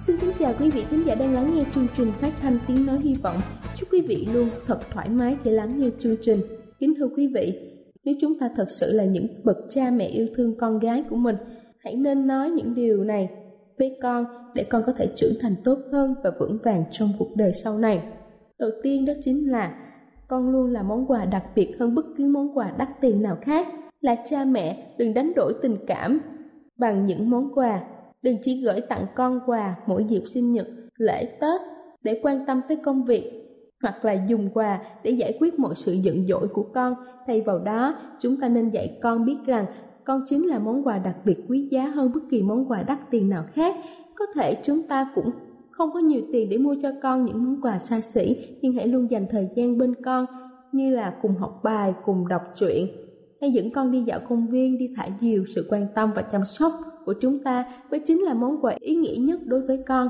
xin kính chào quý vị thính giả đang lắng nghe chương trình phát thanh tiếng nói hy vọng. Chúc quý vị luôn thật thoải mái để lắng nghe chương trình. Kính thưa quý vị, nếu chúng ta thật sự là những bậc cha mẹ yêu thương con gái của mình, hãy nên nói những điều này với con để con có thể trưởng thành tốt hơn và vững vàng trong cuộc đời sau này. Đầu tiên đó chính là con luôn là món quà đặc biệt hơn bất cứ món quà đắt tiền nào khác. Là cha mẹ, đừng đánh đổi tình cảm bằng những món quà đừng chỉ gửi tặng con quà mỗi dịp sinh nhật, lễ Tết để quan tâm tới công việc hoặc là dùng quà để giải quyết mọi sự giận dỗi của con. Thay vào đó, chúng ta nên dạy con biết rằng con chính là món quà đặc biệt quý giá hơn bất kỳ món quà đắt tiền nào khác. Có thể chúng ta cũng không có nhiều tiền để mua cho con những món quà xa xỉ, nhưng hãy luôn dành thời gian bên con như là cùng học bài, cùng đọc truyện, hay dẫn con đi dạo công viên, đi thả diều, sự quan tâm và chăm sóc của chúng ta mới chính là món quà ý nghĩa nhất đối với con.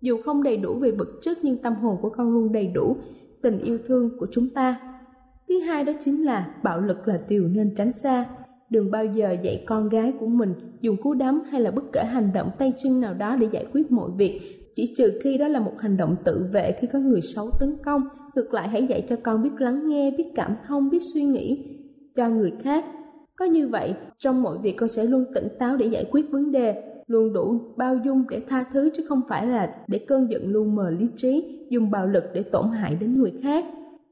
Dù không đầy đủ về vật chất nhưng tâm hồn của con luôn đầy đủ tình yêu thương của chúng ta. Thứ hai đó chính là bạo lực là điều nên tránh xa. Đừng bao giờ dạy con gái của mình dùng cú đấm hay là bất kể hành động tay chân nào đó để giải quyết mọi việc, chỉ trừ khi đó là một hành động tự vệ khi có người xấu tấn công. Ngược lại hãy dạy cho con biết lắng nghe, biết cảm thông, biết suy nghĩ cho người khác có như vậy, trong mọi việc con sẽ luôn tỉnh táo để giải quyết vấn đề, luôn đủ bao dung để tha thứ chứ không phải là để cơn giận luôn mờ lý trí, dùng bạo lực để tổn hại đến người khác.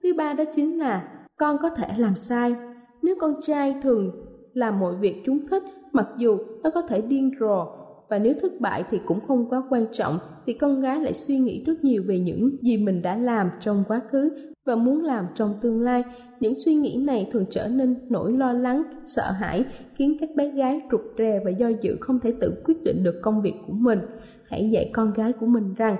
Thứ ba đó chính là con có thể làm sai. Nếu con trai thường làm mọi việc chúng thích, mặc dù nó có thể điên rồ và nếu thất bại thì cũng không quá quan trọng, thì con gái lại suy nghĩ rất nhiều về những gì mình đã làm trong quá khứ và muốn làm trong tương lai. Những suy nghĩ này thường trở nên nỗi lo lắng, sợ hãi, khiến các bé gái rụt rè và do dự không thể tự quyết định được công việc của mình. Hãy dạy con gái của mình rằng,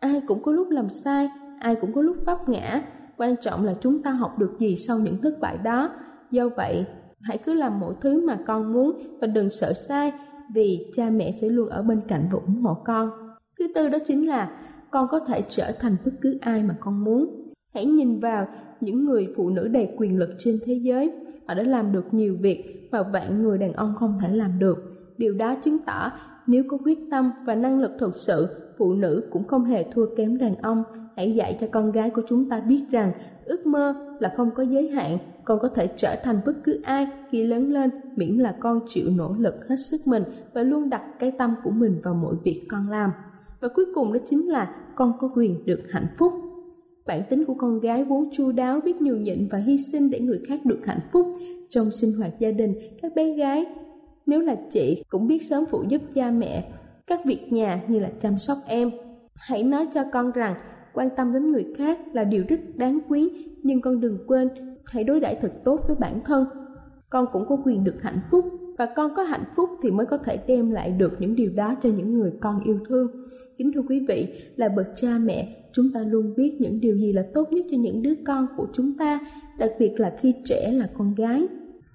ai cũng có lúc làm sai, ai cũng có lúc vấp ngã. Quan trọng là chúng ta học được gì sau những thất bại đó. Do vậy, hãy cứ làm mọi thứ mà con muốn và đừng sợ sai vì cha mẹ sẽ luôn ở bên cạnh và ủng hộ con thứ tư đó chính là con có thể trở thành bất cứ ai mà con muốn Hãy nhìn vào những người phụ nữ đầy quyền lực trên thế giới. Họ đã làm được nhiều việc mà vạn người đàn ông không thể làm được. Điều đó chứng tỏ nếu có quyết tâm và năng lực thực sự, phụ nữ cũng không hề thua kém đàn ông. Hãy dạy cho con gái của chúng ta biết rằng ước mơ là không có giới hạn, con có thể trở thành bất cứ ai khi lớn lên miễn là con chịu nỗ lực hết sức mình và luôn đặt cái tâm của mình vào mọi việc con làm. Và cuối cùng đó chính là con có quyền được hạnh phúc. Bản tính của con gái vốn chu đáo biết nhường nhịn và hy sinh để người khác được hạnh phúc. Trong sinh hoạt gia đình, các bé gái, nếu là chị cũng biết sớm phụ giúp cha mẹ các việc nhà như là chăm sóc em. Hãy nói cho con rằng quan tâm đến người khác là điều rất đáng quý, nhưng con đừng quên hãy đối đãi thật tốt với bản thân. Con cũng có quyền được hạnh phúc, và con có hạnh phúc thì mới có thể đem lại được những điều đó cho những người con yêu thương kính thưa quý vị, là bậc cha mẹ, chúng ta luôn biết những điều gì là tốt nhất cho những đứa con của chúng ta, đặc biệt là khi trẻ là con gái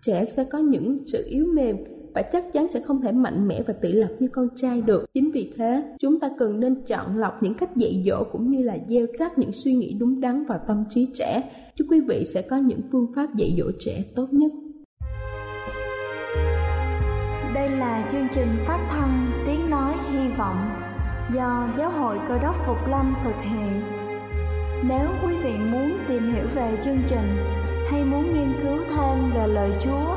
trẻ sẽ có những sự yếu mềm và chắc chắn sẽ không thể mạnh mẽ và tự lập như con trai được. Chính vì thế, chúng ta cần nên chọn lọc những cách dạy dỗ cũng như là gieo rắc những suy nghĩ đúng đắn vào tâm trí trẻ. Chúc quý vị sẽ có những phương pháp dạy dỗ trẻ tốt nhất. Đây là chương trình phát thanh Tiếng Nói Hy Vọng do Giáo hội Cơ đốc Phục Lâm thực hiện. Nếu quý vị muốn tìm hiểu về chương trình hay muốn nghiên cứu thêm về lời Chúa,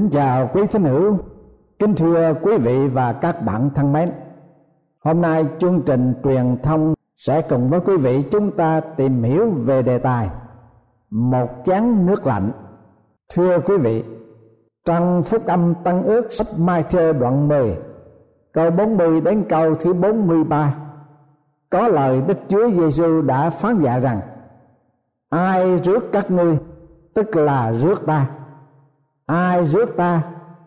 Kính chào quý thính hữu, kính thưa quý vị và các bạn thân mến. Hôm nay chương trình truyền thông sẽ cùng với quý vị chúng ta tìm hiểu về đề tài một chén nước lạnh. Thưa quý vị, trong phúc âm Tăng ước sách Mai Thơ đoạn 10 câu 40 đến câu thứ 43 có lời Đức Chúa Giêsu đã phán dạ rằng ai rước các ngươi tức là rước ta ai rước ta,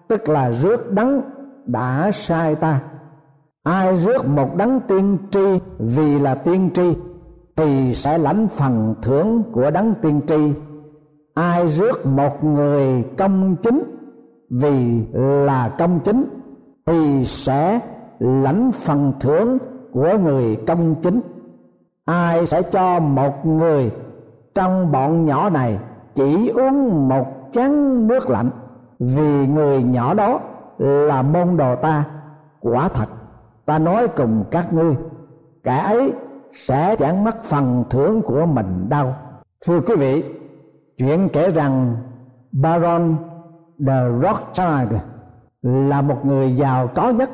tức là rước đấng đã sai ta. Ai rước một đấng tiên tri vì là tiên tri, thì sẽ lãnh phần thưởng của đấng tiên tri. Ai rước một người công chính vì là công chính, thì sẽ lãnh phần thưởng của người công chính. Ai sẽ cho một người trong bọn nhỏ này chỉ uống một chén nước lạnh, vì người nhỏ đó là môn đồ ta. Quả thật, ta nói cùng các ngươi, kẻ ấy sẽ chẳng mất phần thưởng của mình đâu. Thưa quý vị, chuyện kể rằng baron de rothschild là một người giàu có nhất.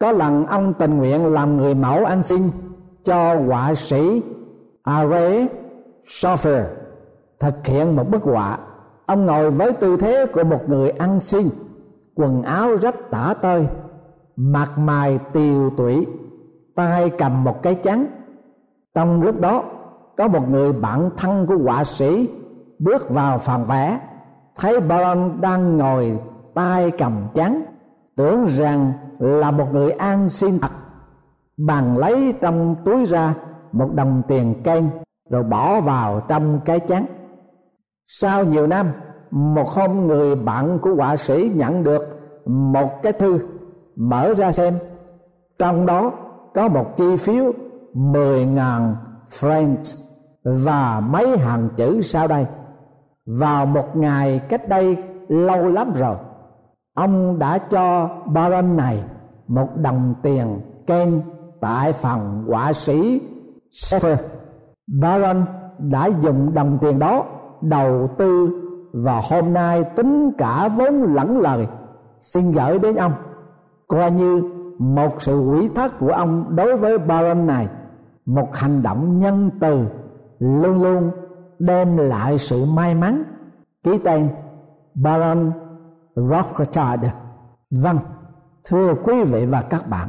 Có lần ông tình nguyện làm người mẫu ăn xin cho họa sĩ Are Schoffer thực hiện một bức họa ông ngồi với tư thế của một người ăn xin, quần áo rách tả tơi, mặt mày tiều tụy, tay cầm một cái chắn trong lúc đó, có một người bạn thân của họa sĩ bước vào phòng vẽ, thấy Baron đang ngồi tay cầm chắn tưởng rằng là một người ăn xin thật. Bằng lấy trong túi ra một đồng tiền canh rồi bỏ vào trong cái chắn sau nhiều năm, một hôm người bạn của họa sĩ nhận được một cái thư mở ra xem trong đó có một chi phiếu 10.000 francs và mấy hàng chữ sau đây vào một ngày cách đây lâu lắm rồi, ông đã cho baron này một đồng tiền ken tại phòng họa sĩ Sefer. Baron đã dùng đồng tiền đó đầu tư và hôm nay tính cả vốn lẫn lời, xin gửi đến ông. Coi như một sự quỷ thác của ông đối với baron này, một hành động nhân từ, luôn luôn đem lại sự may mắn. Ký tên baron rothschild. Vâng thưa quý vị và các bạn,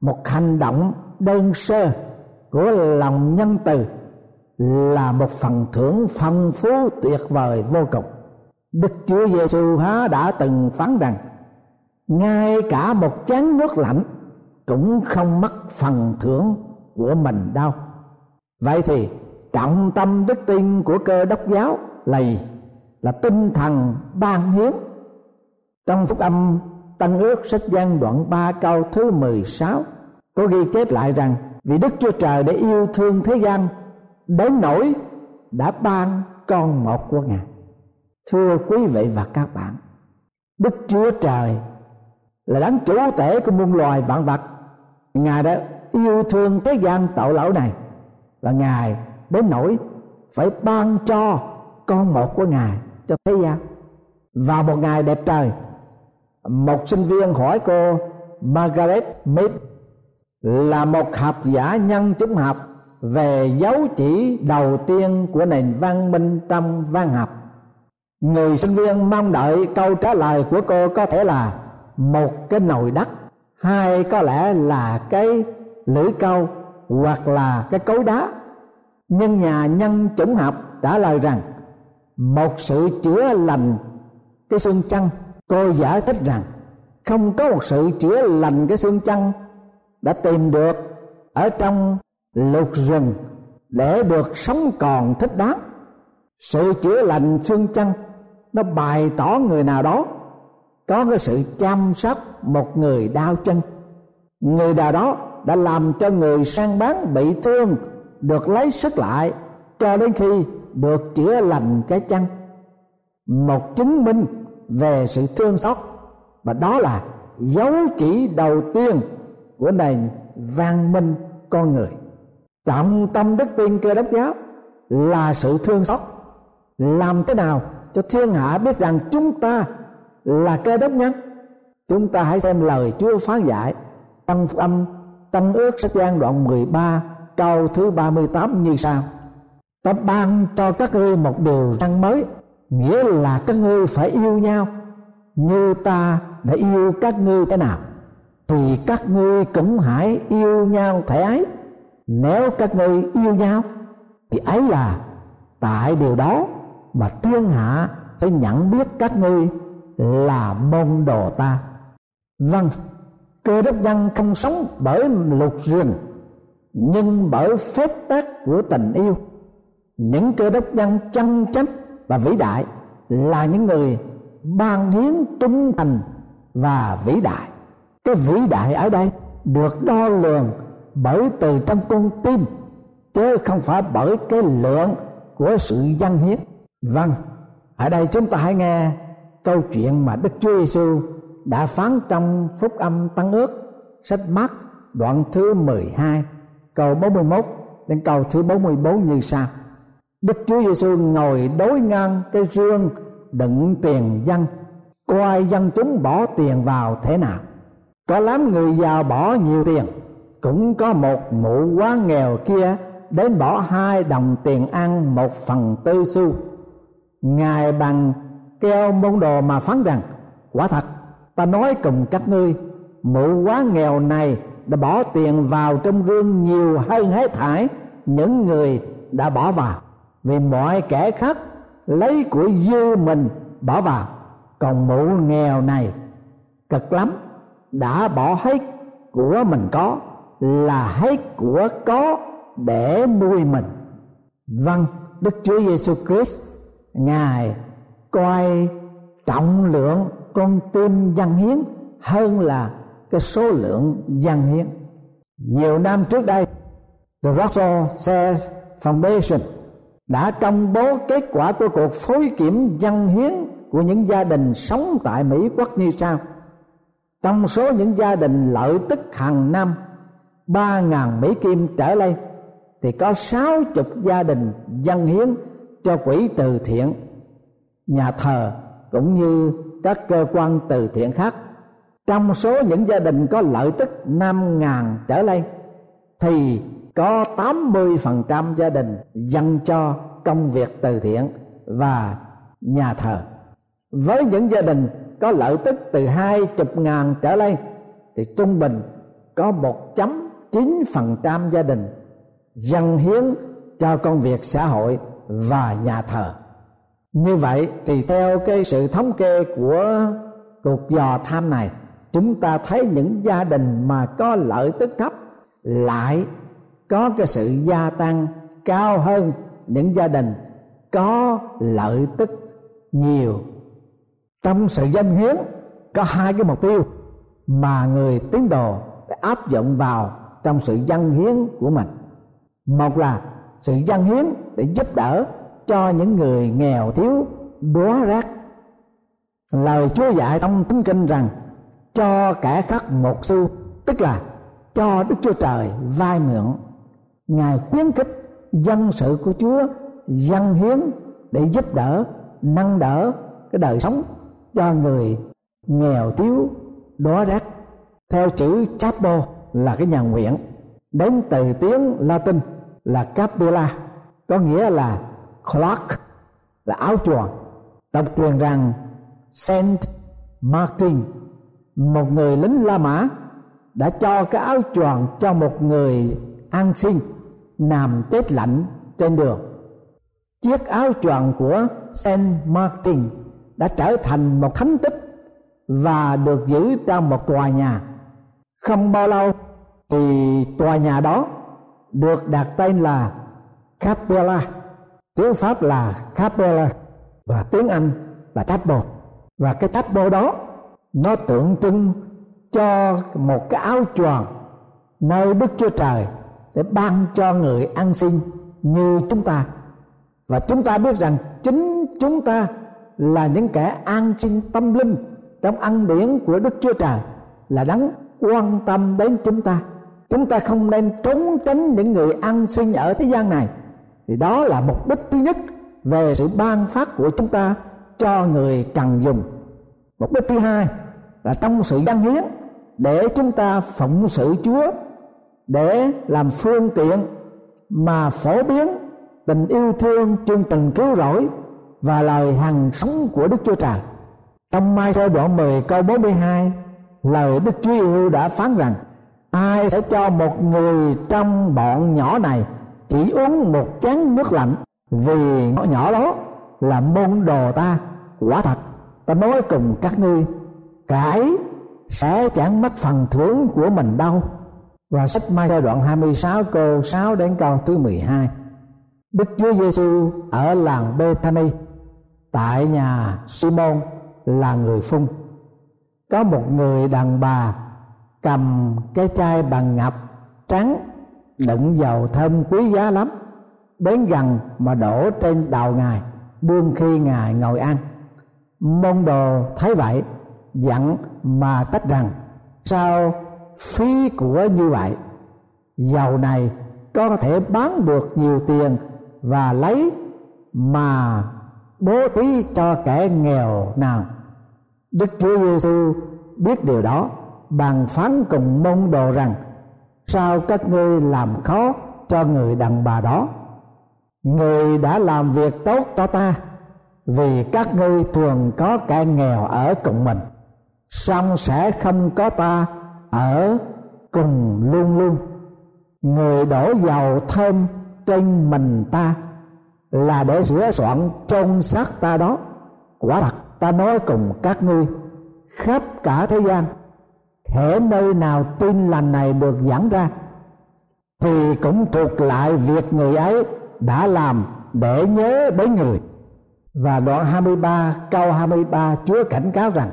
một hành động đơn sơ của lòng nhân từ là một phần thưởng phong phú tuyệt vời vô cùng. Đức chúa giêsu há đã từng phán rằng, ngay cả một chén nước lạnh cũng không mất phần thưởng của mình đâu. Vậy thì, trọng tâm đức tin của cơ đốc giáo là gì là tinh thần ban hiến. Trong phúc âm Tân ước sách gian đoạn 3 câu thứ 16 có ghi chép lại rằng, vì Đức Chúa Trời để yêu thương thế gian đến nỗi đã ban con một của Ngài. Thưa quý vị và các bạn, Đức Chúa Trời là đấng chủ tể của muôn loài vạn vật. Ngài đã yêu thương thế gian tội lỗi này và Ngài đến nỗi phải ban cho con một của Ngài cho thế gian. Vào một ngày đẹp trời, một sinh viên hỏi cô Margaret Mead là một học giả nhân chúng học về dấu chỉ đầu tiên của nền văn minh trong văn học. Người sinh viên mong đợi câu trả lời của cô có thể là một cái nồi đất, hai có lẽ là cái lưỡi câu, hoặc là cái cối đá. Nhưng nhà nhân chủng học trả lời rằng, một sự chữa lành cái xương chân. Cô giải thích rằng, không có một sự chữa lành cái xương chân đã tìm được ở trong lục rừng để được sống còn thích đáng. Sự chữa lành xương chân nó bày tỏ người nào đó. Có cái sự chăm sóc một người đau chân. Người nào đó đã làm cho người sang bán bị thương, được lấy sức lại, cho đến khi được chữa lành cái chân một chứng minh về sự thương xót, và đó là dấu chỉ đầu tiên của nền văn minh con người trọng tâm đức tin cơ đốc giáo là sự thương xót. Làm thế nào cho thiên hạ biết rằng chúng ta là cơ đốc nhân chúng ta hãy xem lời Chúa phán dạy. Trong âm, tăng ước sách gian đoạn 13 câu thứ 38 như sau. Ta ban cho các ngươi một điều răn mới, nghĩa là các ngươi phải yêu nhau như ta đã yêu các ngươi thế nào. Thì các ngươi cũng hãy yêu nhau thể ấy nếu các ngươi yêu nhau, thì ấy là tại điều đó mà thiên hạ sẽ nhận biết các ngươi là môn đồ ta. Vâng cơ đốc nhân không sống bởi lục rừng nhưng bởi phép tác của tình yêu. Những cơ đốc nhân chân chánh và vĩ đại là những người ban hiến trung thành và vĩ đại. Cái vĩ đại ở đây được đo lường bởi từ trong con tim, chứ không phải bởi cái lượng của sự dân hiến. Vâng ở đây chúng ta hãy nghe câu chuyện mà Đức Chúa Giêsu đã phán trong phúc âm tăng ước, sách mát, đoạn thứ 12 câu 41 đến câu thứ 44 như sau. Đức Chúa Giêsu ngồi đối ngang cái rương đựng tiền dân. Coi dân chúng bỏ tiền vào thế nào? Có lắm người giàu bỏ nhiều tiền cũng có một mụ quá nghèo kia đến bỏ hai đồng tiền ăn một phần tư xu. Ngài bằng keo môn đồ mà phán rằng, quả thật, ta nói cùng các ngươi, mụ quá nghèo này đã bỏ tiền vào trong rương nhiều hơn hết thải những người đã bỏ vào. Vì mọi kẻ khác lấy của dư mình bỏ vào, còn mụ nghèo này cực lắm, đã bỏ hết của mình có là hết của có để nuôi mình. Vâng đức chúa giêsu christ, ngài coi trọng lượng con tim dân hiến hơn là cái số lượng dân hiến. Nhiều năm trước đây, The Russell Share Foundation đã công bố kết quả của cuộc phối kiểm dân hiến của những gia đình sống tại Mỹ, quốc như sau. Trong số những gia đình lợi tức hàng năm ba ngàn Mỹ Kim trở lên, thì có sáu chục gia đình dân hiến cho quỹ từ thiện, nhà thờ cũng như các cơ quan từ thiện khác. Trong số những gia đình có lợi tức năm ngàn trở lên, thì có 80% gia đình dành cho công việc từ thiện và nhà thờ. Với những gia đình có lợi tức từ hai chục ngàn trở lên, thì trung bình có một chấm chín phần trăm gia đình dâng hiến cho công việc xã hội và nhà thờ. Như vậy thì theo cái sự thống kê của cuộc dò tham này, chúng ta thấy những gia đình mà có lợi tức thấp lại có cái sự gia tăng cao hơn những gia đình có lợi tức nhiều. Trong sự dân hiến có hai cái mục tiêu mà người tín đồ áp dụng vào trong sự dân hiến của mình. Một là sự dân hiến để giúp đỡ cho những người nghèo thiếu đóa rác lời chúa dạy trong thánh kinh rằng, cho kẻ khác một xu tức là cho đức chúa trời vai mượn. Ngài khuyến khích dân sự của chúa dân hiến để giúp đỡ, nâng đỡ cái đời sống cho người nghèo thiếu đóa rác theo chữ chapel là cái nhà nguyện. Đến từ tiếng latin là capella có nghĩa là cloak là áo choàng. Tập truyền rằng, Saint Martin, một người lính La Mã, đã cho cái áo choàng cho một người an sinh nằm chết lạnh trên đường. Chiếc áo choàng của Saint Martin đã trở thành một thánh tích và được giữ trong một tòa nhà không bao lâu, thì tòa nhà đó được đặt tên là Capella. Tiếng Pháp là Capella và tiếng Anh là Chapel và cái Chapel đó, nó tượng trưng cho một cái áo choàng nơi Đức Chúa Trời để ban cho người ăn xin như chúng ta. Và chúng ta biết rằng chính chúng ta là những kẻ an sinh tâm linh trong ăn điển của Đức Chúa Trời là đấng quan tâm đến chúng ta. Chúng ta không nên trốn tránh những người ăn xin ở thế gian này. Thì đó là mục đích thứ nhất về sự ban phát của chúng ta cho người cần dùng. Mục đích thứ hai là trong sự dân hiến để chúng ta phụng sự chúa để làm phương tiện mà phổ biến tình yêu thương chương trình cứu rỗi và lời hằng sống của Đức Chúa Trời. Trong Mai Thơ đoạn 10 câu 42, lời Đức Chúa yêu đã phán rằng, ai sẽ cho một người trong bọn nhỏ này chỉ uống một chén nước lạnh vì nó nhỏ đó là môn đồ ta? Quả thật, ta nói cùng các ngươi cải sẽ chẳng mất phần thưởng của mình đâu. Và sách Mai giai đoạn 26 câu 6 đến câu thứ 12 Đức Chúa Giêsu ở làng Bethany tại nhà Simon là người phun có một người đàn bà cầm cái chai bằng ngọc trắng đựng dầu thơm quý giá lắm đến gần mà đổ trên đầu ngài đương khi ngài ngồi ăn. Môn đồ thấy vậy giận mà tách rằng sao phí của như vậy? Dầu này có thể bán được nhiều tiền và lấy mà bố thí cho kẻ nghèo nào đức chúa giêsu biết điều đó, bàn phán cùng môn đồ rằng, sao các ngươi làm khó cho người đàn bà đó? Người đã làm việc tốt cho ta, vì các ngươi thường có kẻ nghèo ở cùng mình, song sẽ không có ta ở cùng luôn luôn. Người đổ dầu thơm trên mình ta là để sửa soạn chôn xác ta đó. Quả thật ta nói cùng các ngươi, khắp cả thế gian hễ nơi nào tin lành này được giảng ra, thì cũng thuộc lại việc người ấy đã làm để nhớ đến người. Và đoạn 23 câu 23 Chúa cảnh cáo rằng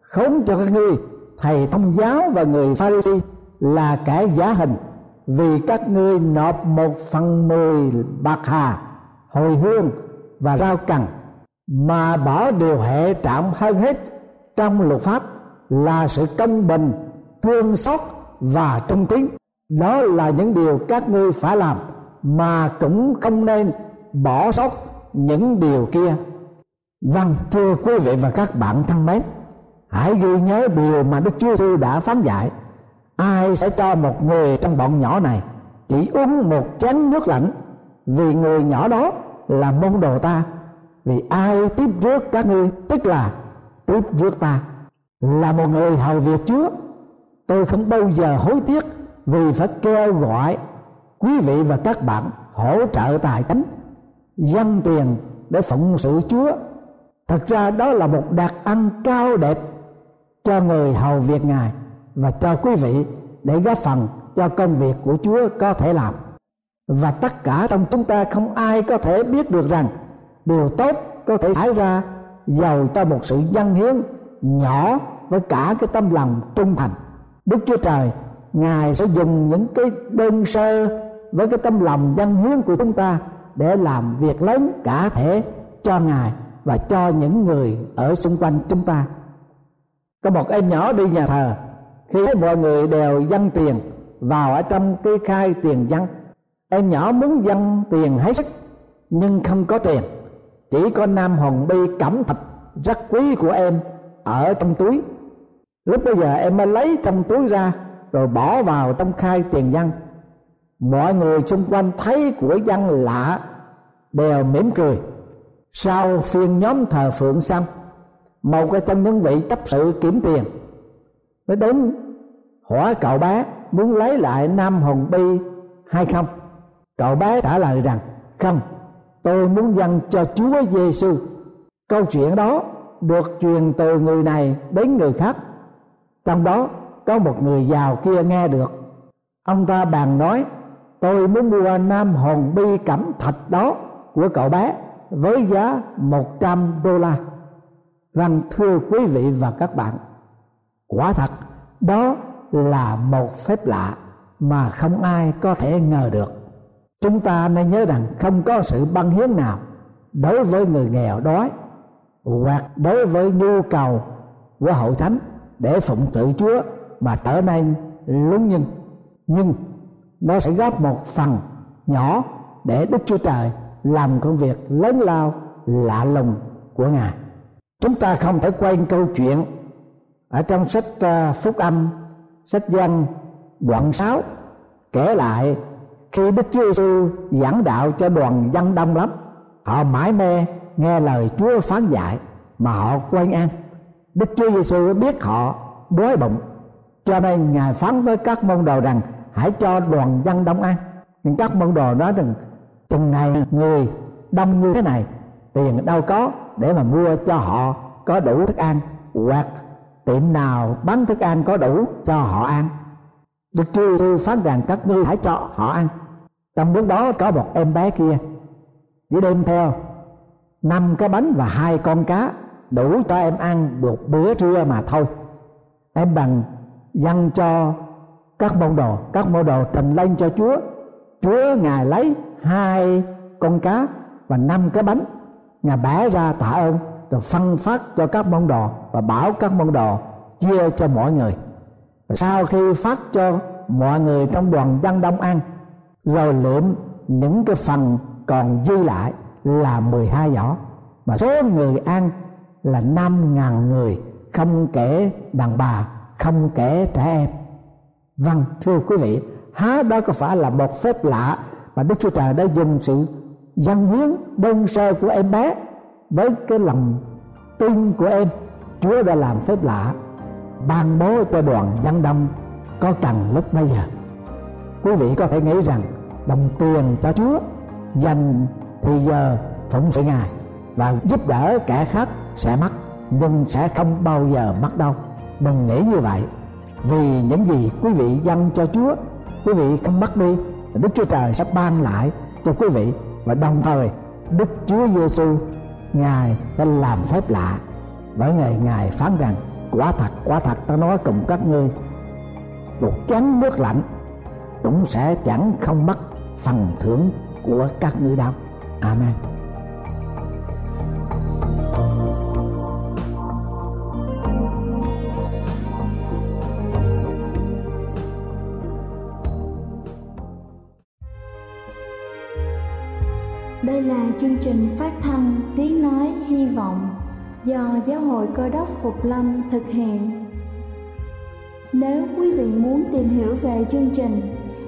khốn cho các ngươi, thầy thông giáo và người Pharisee là kẻ giả hình, vì các ngươi nộp một phần mười bạc hà, hồi hương và rau cần mà bỏ điều hệ trọng hơn hết trong luật pháp là sự công bình, thương xót và trung tín. Đó là những điều các ngươi phải làm, mà cũng không nên bỏ sót những điều kia. Vâng thưa quý vị và các bạn thân mến, hãy ghi nhớ điều mà đức chúa sư đã phán dạy. Ai sẽ cho một người trong bọn nhỏ này chỉ uống một chén nước lạnh vì người nhỏ đó là môn đồ ta? Vì ai tiếp rước các ngươi? Tức là tiếp rước ta. Là một người hầu việc chúa tôi không bao giờ hối tiếc vì phải kêu gọi quý vị và các bạn hỗ trợ tài chính dân tiền để phụng sự chúa. Thật ra đó là một đặc ăn cao đẹp cho người hầu việc ngài và cho quý vị để góp phần cho công việc của chúa có thể làm. Và tất cả trong chúng ta không ai có thể biết được rằng điều tốt có thể xảy ra giàu cho một sự dân hiến nhỏ với cả cái tâm lòng trung thành. Đức chúa trời, ngài sẽ dùng những cái đơn sơ với cái tâm lòng dân hiến của chúng ta để làm việc lớn cả thể cho ngài và cho những người ở xung quanh chúng ta. Có một em nhỏ đi nhà thờ, khi mọi người đều dâng tiền vào ở trong cái khai tiền dân em nhỏ muốn dâng tiền hết sức, nhưng không có tiền chỉ có nam hồng bi cẩm thạch rất quý của em ở trong túi. Lúc bây giờ em mới lấy trong túi ra, rồi bỏ vào trong khai tiền văn. mọi người xung quanh thấy của dân lạ, đều mỉm cười. Sau phiên nhóm thờ phượng xong một cái trong những vị chấp sự kiểm tiền. Mới đến, hỏi cậu bé muốn lấy lại nam hồng bi hay không? Cậu bé trả lời rằng, không tôi muốn dâng cho chúa giêsu câu chuyện đó được truyền từ người này đến người khác. Trong đó có một người giàu kia nghe được. Ông ta bàn nói, tôi muốn mua nam hồn bi cẩm thạch đó của cậu bé với giá 100 đô la. Vâng thưa quý vị và các bạn, quả thật đó là một phép lạ mà không ai có thể ngờ được chúng ta nên nhớ rằng không có sự băng hiến nào đối với người nghèo đói hoặc đối với nhu cầu của hậu thánh để phụng tự Chúa mà trở nên lúng nhưng nhưng nó sẽ góp một phần nhỏ để Đức Chúa Trời làm công việc lớn lao lạ lùng của Ngài. Chúng ta không thể quay câu chuyện ở trong sách ờ, phúc âm, sách văn đoạn 6 kể lại khi Đức Chúa Giêsu giảng đạo cho đoàn dân đông lắm, họ mãi mê nghe lời Chúa phán dạy mà họ quên ăn. Đức Chúa Giêsu biết họ đói bụng, cho nên ngài phán với các môn đồ rằng, hãy cho đoàn dân đông ăn. Nhưng các môn đồ nói rằng, chừng này người đông như thế này, tiền đâu có để mà mua cho họ có đủ thức ăn, hoặc tiệm nào bán thức ăn có đủ cho họ ăn. Đức Chúa Giêsu phán rằng, các ngươi hãy cho họ ăn trong lúc đó có một em bé kia. Chỉ đem theo năm cái bánh và hai con cá đủ cho em ăn một bữa trưa mà thôi. Em bằng dâng cho các môn đồ, các môn đồ trình lên cho chúa. Chúa ngài lấy hai con cá và năm cái bánh. Ngài bẻ ra tạ ơn rồi phân phát cho các môn đồ và bảo các môn đồ chia cho mọi người. Và sau khi phát cho mọi người trong đoàn dân đông ăn rồi lượm những cái phần còn dư lại là 12 giỏ. Mà số người ăn là năm ngàn người, không kể đàn bà, không kể trẻ em. Vâng thưa quý vị, há đó có phải là một phép lạ mà đức chúa trời đã dùng sự dân hiến đơn sơ của em bé với cái lòng tin của em? Chúa đã làm phép lạ, ban bố cho đoàn dân đông có cần lúc bây giờ? Quý vị có thể nghĩ rằng đồng tiền cho chúa, dành thì giờ phụng sự ngài và giúp đỡ kẻ khác sẽ mất nhưng sẽ không bao giờ mất đâu. Đừng nghĩ như vậy, vì những gì quý vị dâng cho chúa, quý vị không mất đi. Đức chúa trời sẽ ban lại cho quý vị và đồng thời đức chúa giêsu ngài đã làm phép lạ bởi ngày ngài phán rằng, quả thật quả thật, ta nói cùng các ngươi, một chén nước lạnh cũng sẽ chẳng không mất phần thưởng của các ngươi đâu amen Đây là chương trình phát thanh Tiếng Nói Hy Vọng do Giáo hội Cơ đốc Phục Lâm thực hiện. Nếu quý vị muốn tìm hiểu về chương trình